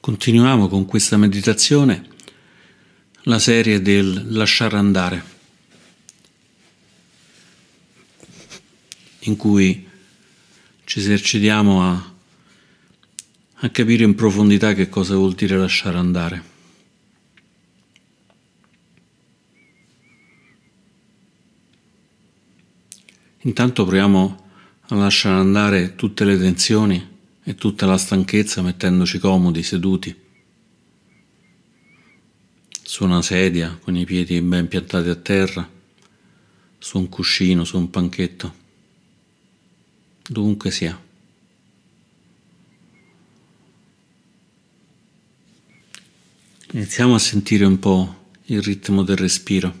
Continuiamo con questa meditazione la serie del lasciare andare, in cui ci esercitiamo a, a capire in profondità che cosa vuol dire lasciare andare. Intanto proviamo a lasciare andare tutte le tensioni e tutta la stanchezza mettendoci comodi, seduti, su una sedia con i piedi ben piantati a terra, su un cuscino, su un panchetto, dovunque sia. Iniziamo a sentire un po' il ritmo del respiro,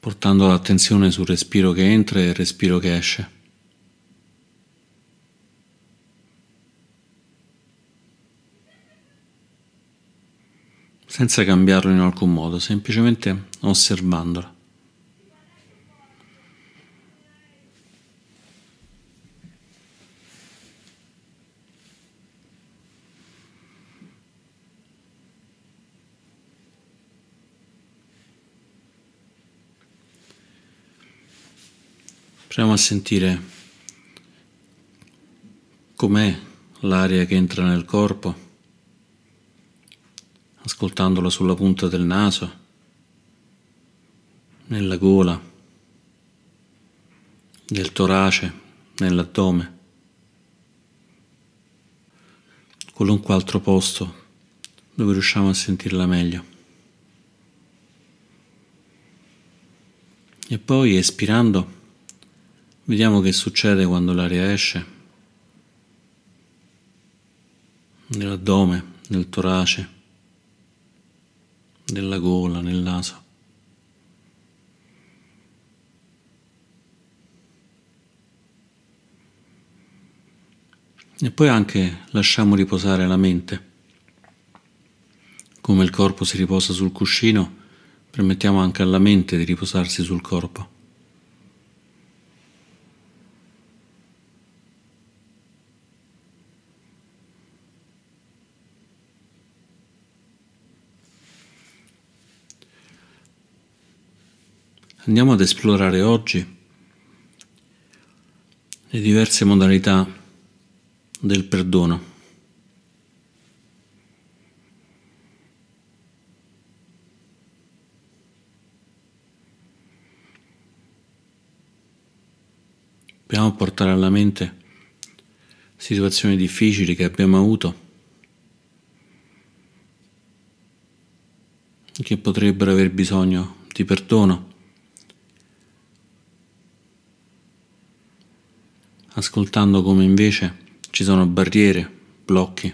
portando l'attenzione sul respiro che entra e il respiro che esce. Senza cambiarlo in alcun modo, semplicemente osservandola. Proviamo a sentire com'è l'aria che entra nel corpo ascoltandola sulla punta del naso, nella gola, nel torace, nell'addome, qualunque altro posto dove riusciamo a sentirla meglio. E poi espirando, vediamo che succede quando l'aria esce nell'addome, nel torace nella gola, nel naso. E poi anche lasciamo riposare la mente. Come il corpo si riposa sul cuscino, permettiamo anche alla mente di riposarsi sul corpo. Andiamo ad esplorare oggi le diverse modalità del perdono. Dobbiamo portare alla mente situazioni difficili che abbiamo avuto, che potrebbero aver bisogno di perdono. Ascoltando come invece ci sono barriere, blocchi.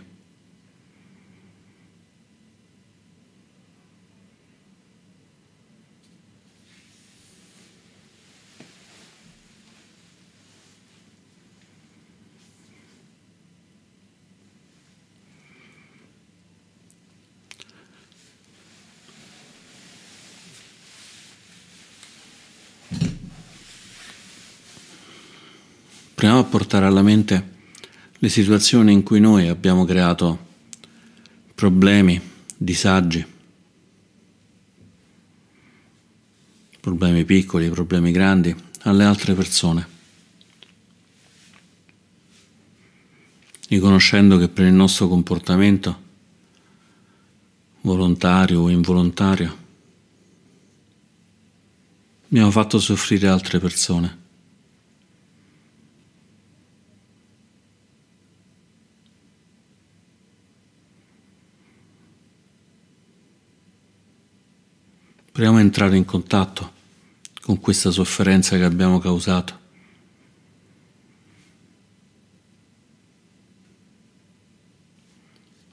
proviamo a portare alla mente le situazioni in cui noi abbiamo creato problemi, disagi, problemi piccoli, problemi grandi alle altre persone, riconoscendo che per il nostro comportamento, volontario o involontario, abbiamo fatto soffrire altre persone. Proviamo a entrare in contatto con questa sofferenza che abbiamo causato.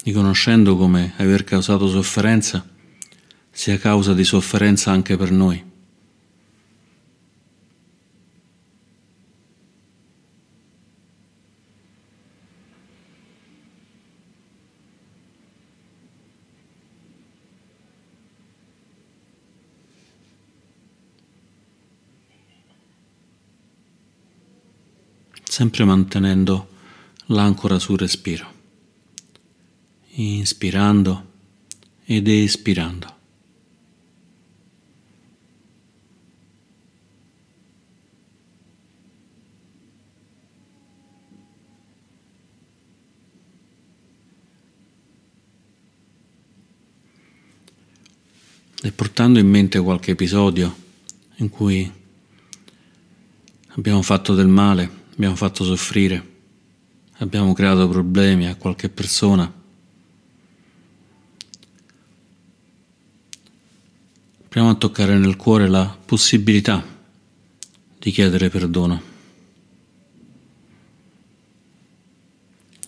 riconoscendo come aver causato sofferenza sia causa di sofferenza anche per noi. Sempre mantenendo l'ancora sul respiro. inspirando ed espirando. E portando in mente qualche episodio in cui abbiamo fatto del male, abbiamo fatto soffrire, abbiamo creato problemi a qualche persona, proviamo a toccare nel cuore la possibilità di chiedere perdono.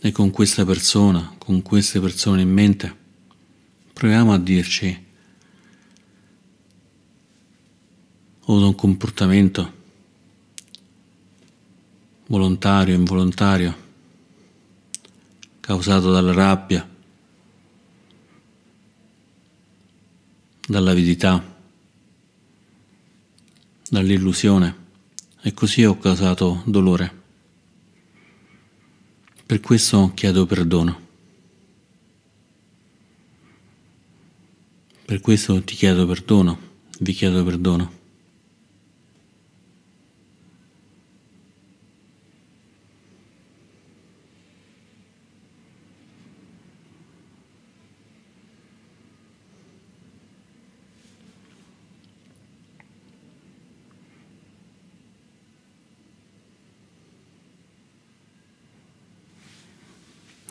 E con questa persona, con queste persone in mente, proviamo a dirci o da un comportamento volontario, involontario, causato dalla rabbia, dall'avidità, dall'illusione e così ho causato dolore. Per questo chiedo perdono. Per questo ti chiedo perdono, vi chiedo perdono.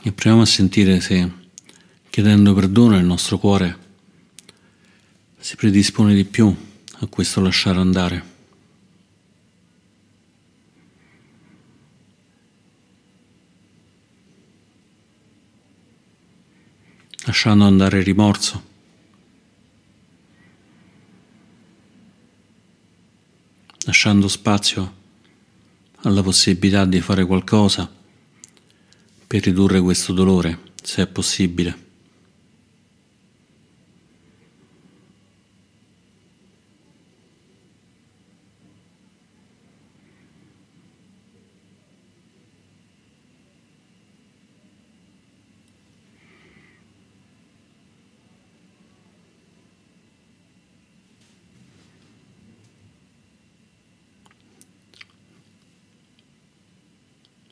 E proviamo a sentire se, chiedendo perdono, il nostro cuore si predispone di più a questo lasciare andare. lasciando andare il rimorso. lasciando spazio alla possibilità di fare qualcosa per ridurre questo dolore, se è possibile.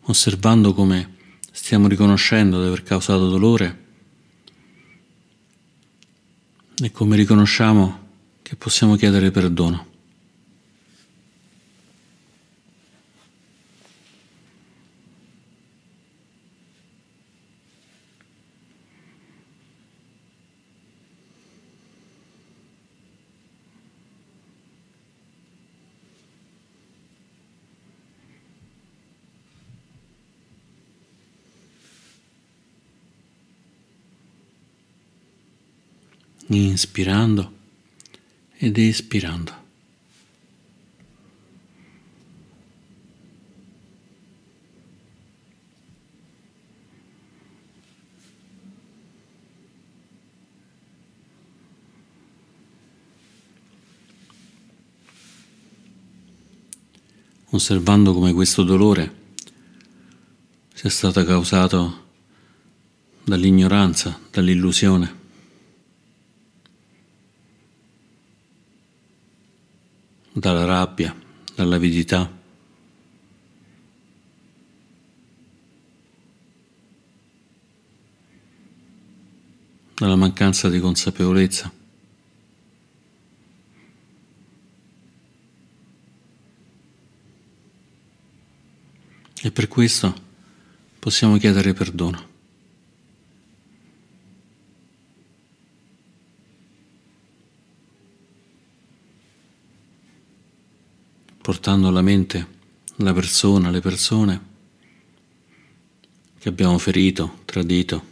osservando come stiamo riconoscendo di aver causato dolore e come riconosciamo che possiamo chiedere perdono. Inspirando ed espirando. osservando come questo dolore sia stato causato dall'ignoranza, dall'illusione. Dalla rabbia, dall'avidità. dalla mancanza di consapevolezza. E per questo possiamo chiedere perdono. Portando alla mente la persona, le persone che abbiamo ferito, tradito.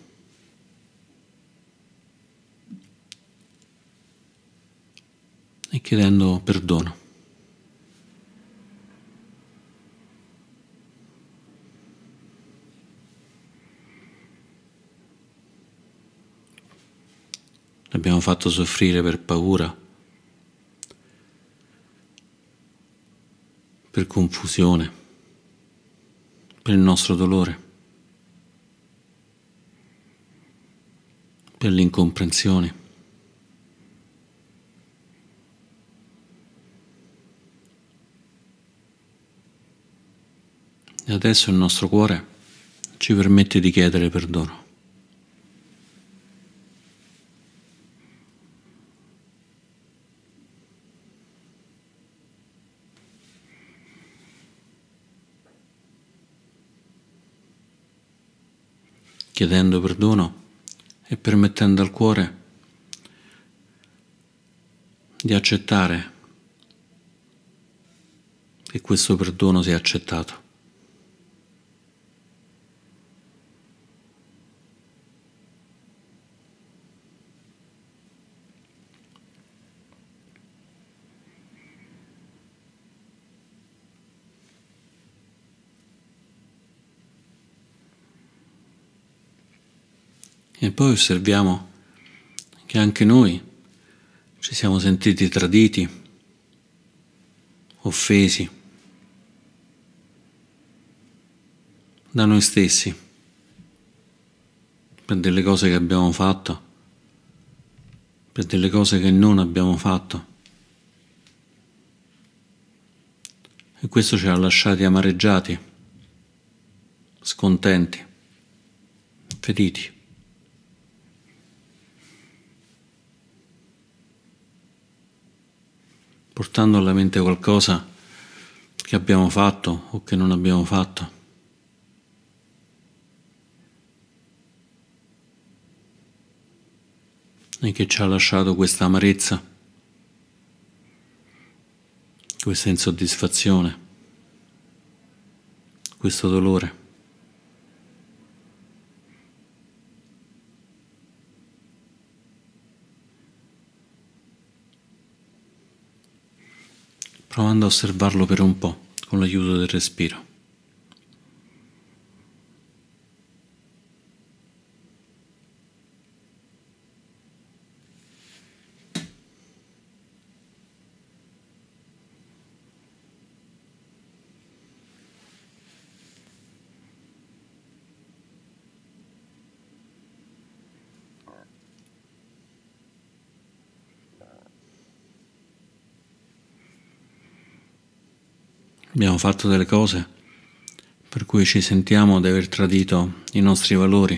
E chiedendo perdono. L'abbiamo fatto soffrire per paura per confusione, per il nostro dolore. per le incomprensioni. E adesso il nostro cuore ci permette di chiedere perdono. Chiedendo perdono e permettendo al cuore di accettare che questo perdono sia accettato. E poi osserviamo che anche noi ci siamo sentiti traditi, offesi da noi stessi per delle cose che abbiamo fatto, per delle cose che non abbiamo fatto. E questo ci ha lasciati amareggiati, scontenti, feriti. Portando alla mente qualcosa che abbiamo fatto o che non abbiamo fatto. E che ci ha lasciato questa amarezza, questa insoddisfazione, questo dolore. Provando a osservarlo per un po' con l'aiuto del respiro. Abbiamo fatto delle cose per cui ci sentiamo di aver tradito i nostri valori,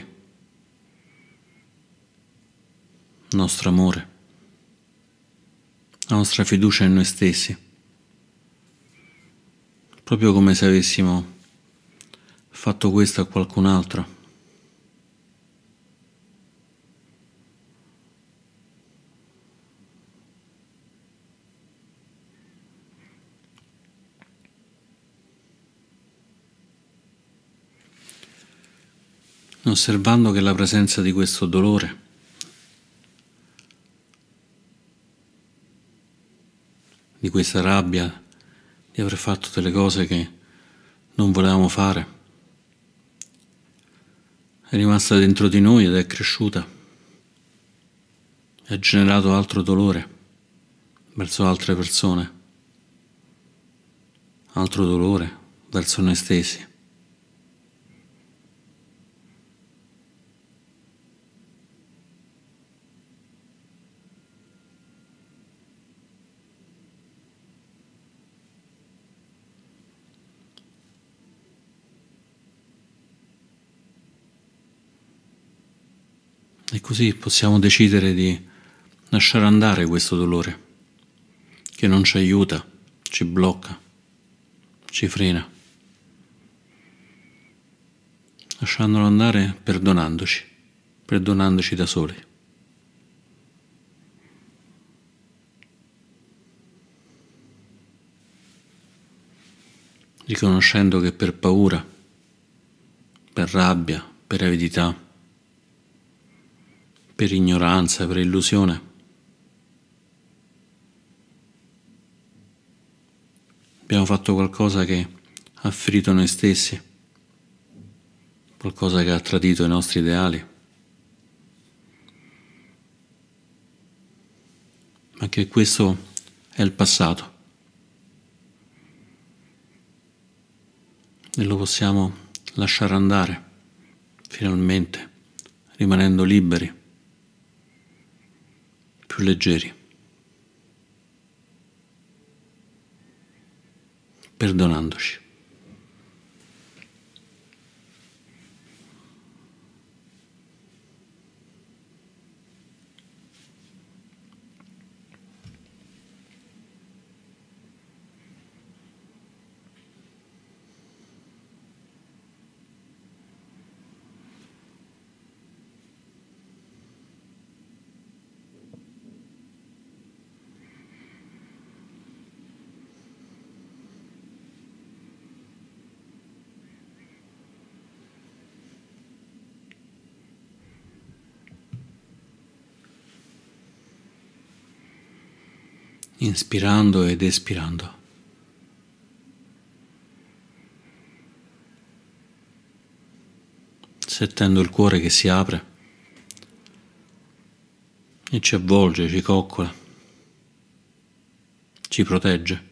il nostro amore, la nostra fiducia in noi stessi, proprio come se avessimo fatto questo a qualcun altro. Osservando che la presenza di questo dolore di questa rabbia di aver fatto delle cose che non volevamo fare è rimasta dentro di noi ed è cresciuta e ha generato altro dolore verso altre persone, altro dolore verso noi stessi. E così possiamo decidere di lasciare andare questo dolore che non ci aiuta, ci blocca, ci frena, lasciandolo andare perdonandoci, perdonandoci da soli. riconoscendo che per paura, per rabbia, per avidità, per ignoranza, per illusione. Abbiamo fatto qualcosa che ha ferito noi stessi, qualcosa che ha tradito i nostri ideali, ma che questo è il passato. E lo possiamo lasciare andare finalmente, rimanendo liberi più leggeri, perdonandoci. Inspirando ed espirando. Sentendo il cuore che si apre e ci avvolge, ci coccola, ci protegge.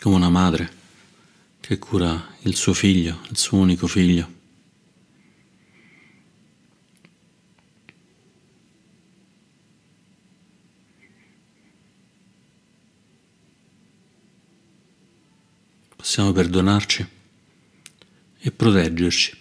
Come una madre che cura il suo figlio, il suo unico figlio. Possiamo perdonarci e proteggerci.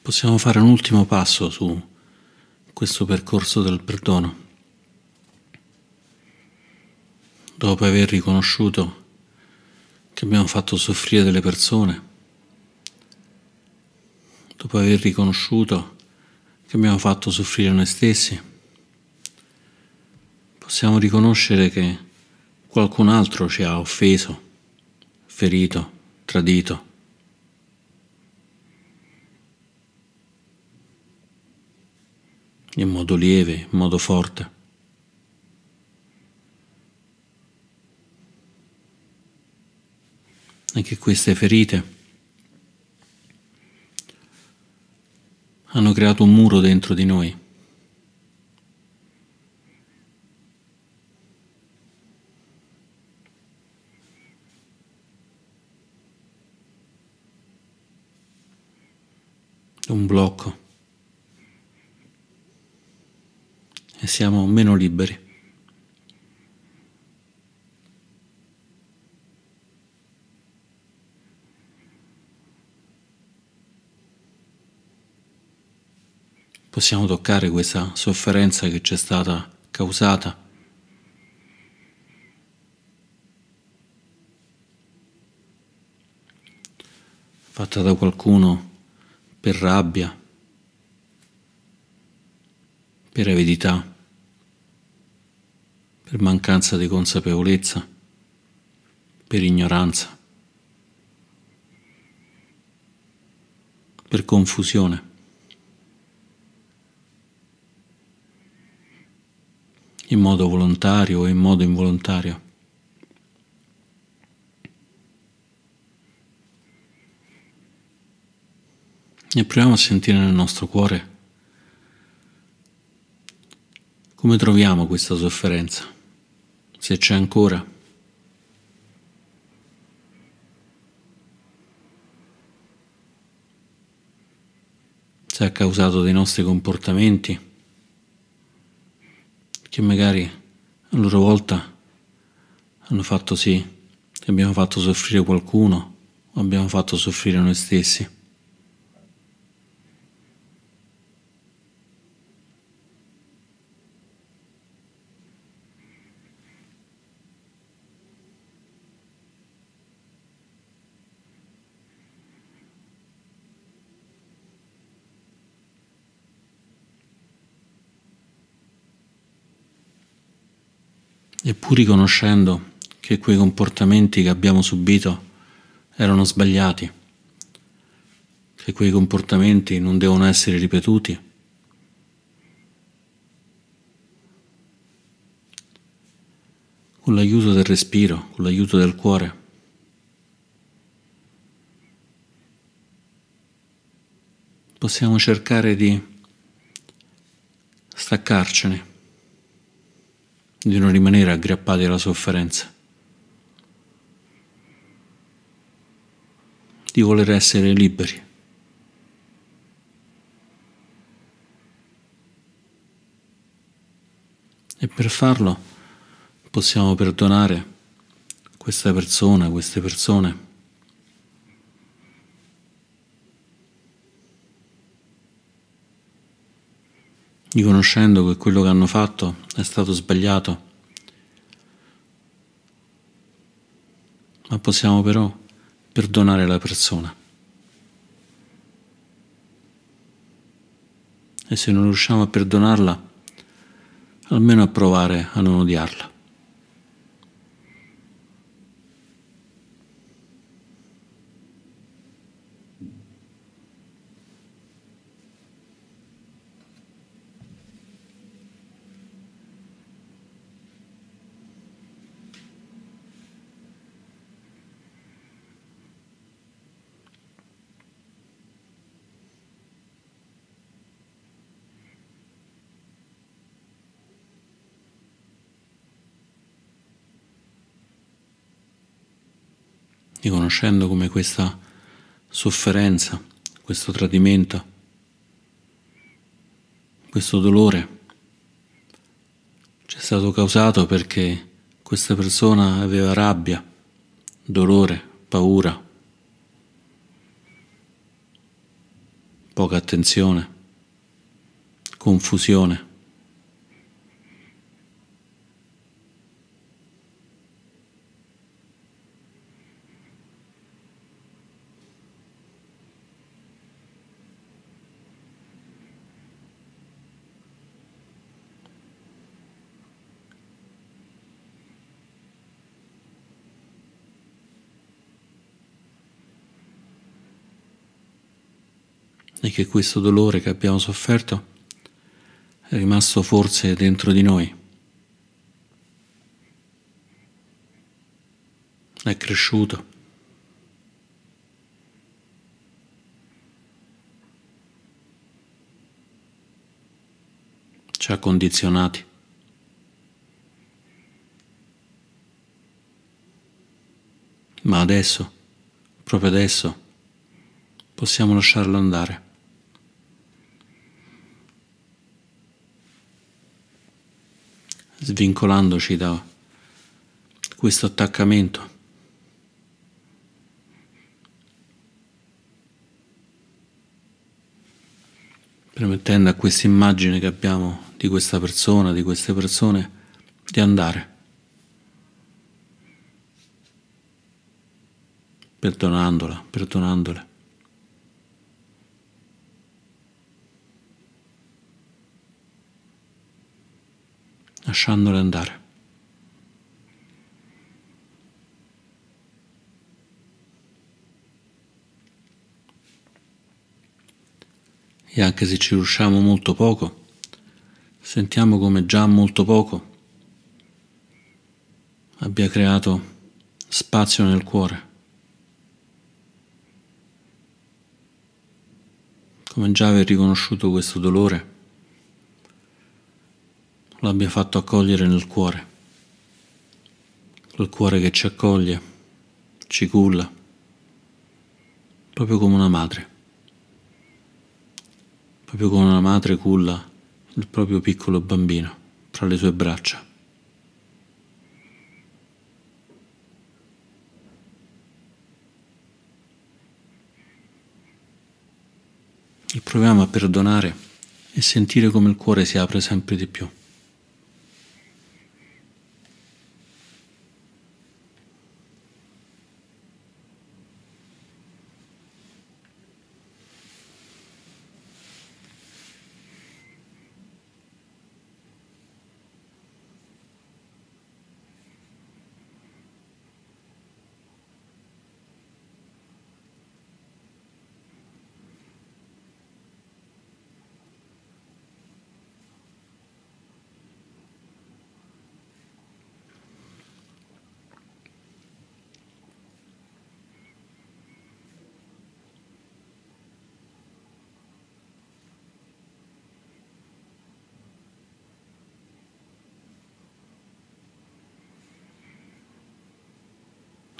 Possiamo fare un ultimo passo su questo percorso del perdono. Dopo aver riconosciuto che abbiamo fatto soffrire delle persone, dopo aver riconosciuto che abbiamo fatto soffrire noi stessi, possiamo riconoscere che qualcun altro ci ha offeso, ferito, tradito. in modo lieve, in modo forte. Che queste ferite hanno creato un muro dentro di noi. Un blocco. E siamo meno liberi. Possiamo toccare questa sofferenza che ci è stata causata. fatta da qualcuno per rabbia, per avidità, per mancanza di consapevolezza, per ignoranza, per confusione. In modo volontario o in modo involontario. E proviamo a sentire nel nostro cuore come troviamo questa sofferenza, se c'è ancora. Se è causato dei nostri comportamenti che magari a loro volta hanno fatto sì che abbiamo fatto soffrire qualcuno o abbiamo fatto soffrire noi stessi. e pur riconoscendo che quei comportamenti che abbiamo subito erano sbagliati, che quei comportamenti non devono essere ripetuti, con l'aiuto del respiro, con l'aiuto del cuore, possiamo cercare di staccarcene, di non rimanere aggrappati alla sofferenza, di voler essere liberi. E per farlo possiamo perdonare questa persona, queste persone. Riconoscendo che quello che hanno fatto è stato sbagliato, ma possiamo però perdonare la persona. E se non riusciamo a perdonarla, almeno a provare a non odiarla. Riconoscendo come questa sofferenza, questo tradimento, questo dolore ci è stato causato perché questa persona aveva rabbia, dolore, paura, poca attenzione, confusione. e che questo dolore che abbiamo sofferto è rimasto forse dentro di noi, è cresciuto. Ci ha condizionati. Ma adesso, proprio adesso, possiamo lasciarlo andare. Svincolandoci da questo attaccamento. permettendo a questa immagine che abbiamo di questa persona, di queste persone, di andare. Perdonandola, perdonandole. Lasciandole andare. E anche se ci riusciamo molto poco, sentiamo come già molto poco abbia creato spazio nel cuore, come già aver riconosciuto questo dolore l'abbia fatto accogliere nel cuore, quel cuore che ci accoglie, ci culla, proprio come una madre, proprio come una madre culla il proprio piccolo bambino fra le sue braccia. E proviamo a perdonare e sentire come il cuore si apre sempre di più.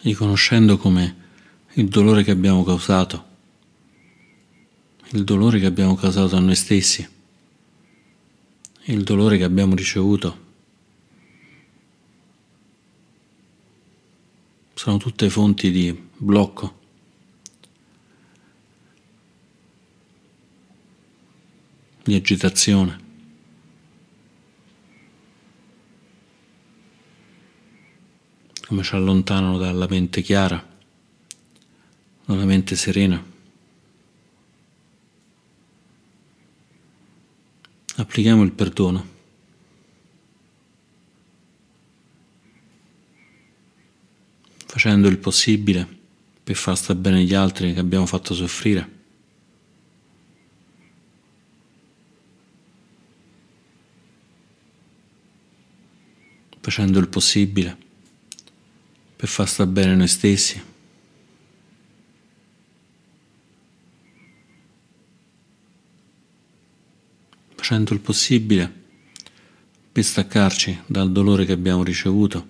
Riconoscendo come il dolore che abbiamo causato, il dolore che abbiamo causato a noi stessi, il dolore che abbiamo ricevuto, sono tutte fonti di blocco. di agitazione. Come ci allontanano dalla mente chiara, dalla mente serena. Applichiamo il perdono. Facendo il possibile per far sta bene gli altri che abbiamo fatto soffrire. Facendo il possibile per far sta bene noi stessi. Facendo il possibile per staccarci dal dolore che abbiamo ricevuto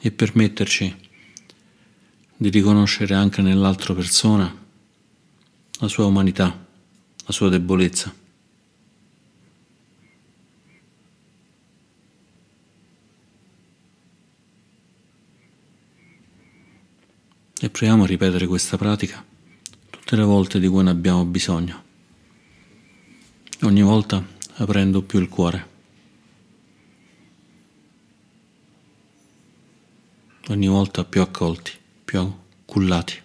e permetterci di riconoscere anche nell'altra persona la sua umanità, la sua debolezza. E proviamo a ripetere questa pratica tutte le volte di cui ne abbiamo bisogno, ogni volta aprendo più il cuore, ogni volta più accolti, più cullati.